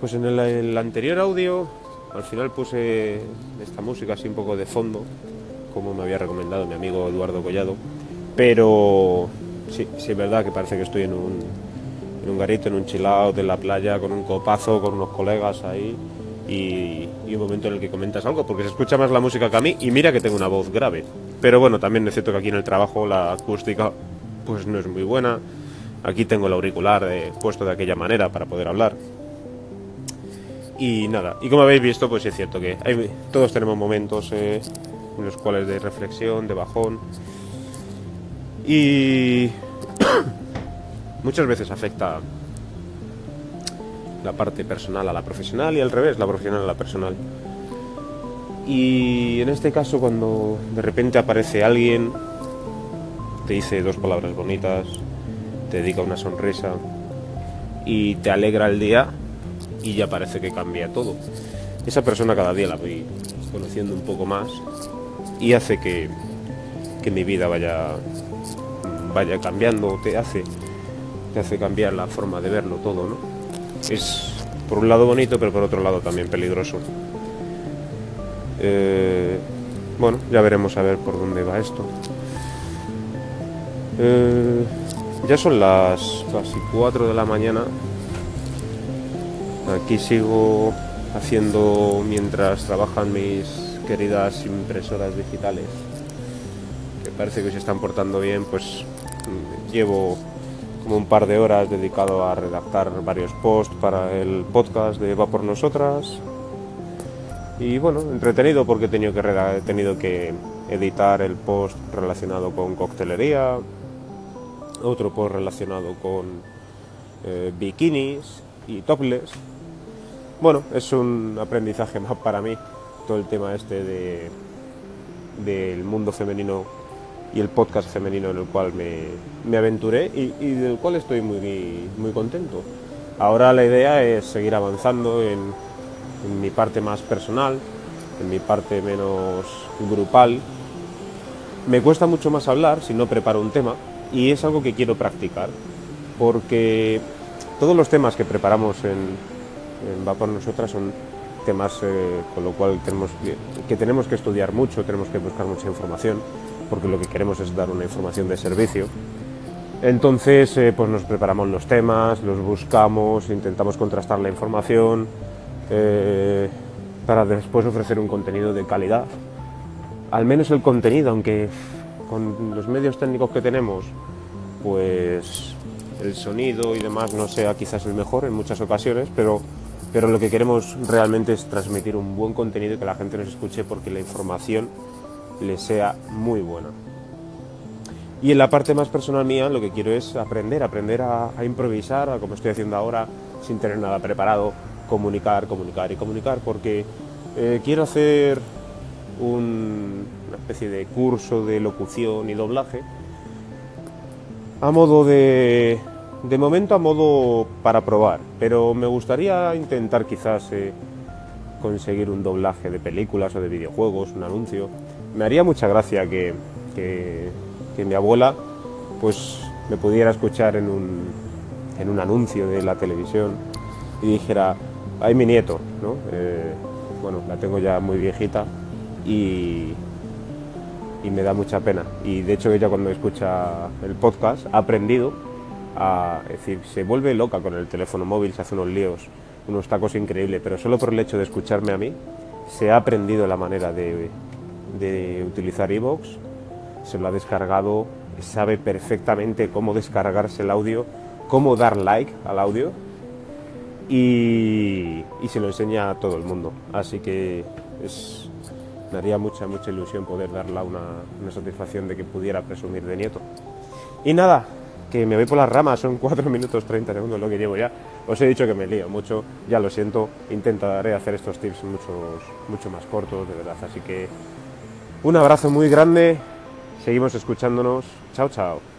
Pues en el, anterior audio, al final puse esta música así un poco de fondo, como me había recomendado mi amigo Eduardo Collado. Pero sí, sí es verdad que parece que estoy en un, en un garito, en un chilao de la playa, con un copazo, con unos colegas ahí. Y, y un momento en el que comentas algo, porque se escucha más la música que a mí, y mira que tengo una voz grave. Pero bueno, también es cierto que aquí en el trabajo la acústica pues no es muy buena. Aquí tengo el auricular eh, puesto de aquella manera para poder hablar. Y nada, y como habéis visto, pues es cierto que todos tenemos momentos eh, en los cuales de reflexión, de bajón. Y muchas veces afecta la parte personal a la profesional y al revés, la profesional a la personal. Y en este caso, cuando de repente aparece alguien, te dice dos palabras bonitas, te dedica una sonrisa y te alegra el día y ya parece que cambia todo. Esa persona cada día la voy conociendo un poco más y hace que, que mi vida vaya, vaya cambiando, te hace, te hace cambiar la forma de verlo todo, ¿no? Es por un lado bonito, pero por otro lado también peligroso. Eh, bueno, ya veremos a ver por dónde va esto. Eh, ya son las casi 4 de la mañana. Aquí sigo haciendo mientras trabajan mis queridas impresoras digitales. Que parece que se están portando bien, pues mm, llevo como un par de horas dedicado a redactar varios posts para el podcast de Va por Nosotras. Y bueno, entretenido porque he tenido que, he tenido que editar el post relacionado con coctelería, otro post relacionado con eh, bikinis y topless. Bueno, es un aprendizaje más para mí, todo el tema este de, del mundo femenino y el podcast femenino en el cual me, me aventuré y, y del cual estoy muy, muy contento. Ahora la idea es seguir avanzando en, en mi parte más personal, en mi parte menos grupal. Me cuesta mucho más hablar si no preparo un tema y es algo que quiero practicar porque todos los temas que preparamos en, en Va por Nosotras son temas eh, con lo cual tenemos que, que tenemos que estudiar mucho, tenemos que buscar mucha información porque lo que queremos es dar una información de servicio. Entonces, eh, pues nos preparamos los temas, los buscamos, intentamos contrastar la información eh, para después ofrecer un contenido de calidad. Al menos el contenido, aunque con los medios técnicos que tenemos, pues el sonido y demás no sea quizás el mejor en muchas ocasiones, pero, pero lo que queremos realmente es transmitir un buen contenido y que la gente nos escuche porque la información le sea muy buena. Y en la parte más personal mía lo que quiero es aprender, aprender a, improvisar, como estoy haciendo ahora, sin tener nada preparado, comunicar, comunicar y comunicar, porque eh, quiero hacer un- una especie de curso de locución y doblaje a modo de... De momento a modo para probar, pero me gustaría intentar quizás eh, conseguir un doblaje de películas o de videojuegos, un anuncio. Me haría mucha gracia que, que, mi abuela pues me pudiera escuchar en un, en un anuncio de la televisión y dijera, hay mi nieto, ¿no? Eh, bueno, la tengo ya muy viejita y, y me da mucha pena. Y de hecho ella cuando escucha el podcast ha aprendido a es decir, se vuelve loca con el teléfono móvil, se hace unos líos, unos tacos increíbles, pero solo por el hecho de escucharme a mí, se ha aprendido la manera de, de utilizar iVoox, se lo ha descargado, sabe perfectamente cómo descargarse el audio, cómo dar like al audio y, y se lo enseña a todo el mundo. Así que es, me mucha, mucha ilusión poder darle una, una satisfacción de que pudiera presumir de nieto. Y nada, que me voy por las ramas, son 4 minutos 30 segundos lo que llevo ya. Os he dicho que me lío mucho, ya lo siento, intentaré hacer estos tips muchos, mucho más cortos, de verdad. Así que un abrazo muy grande, seguimos escuchándonos, chao chao.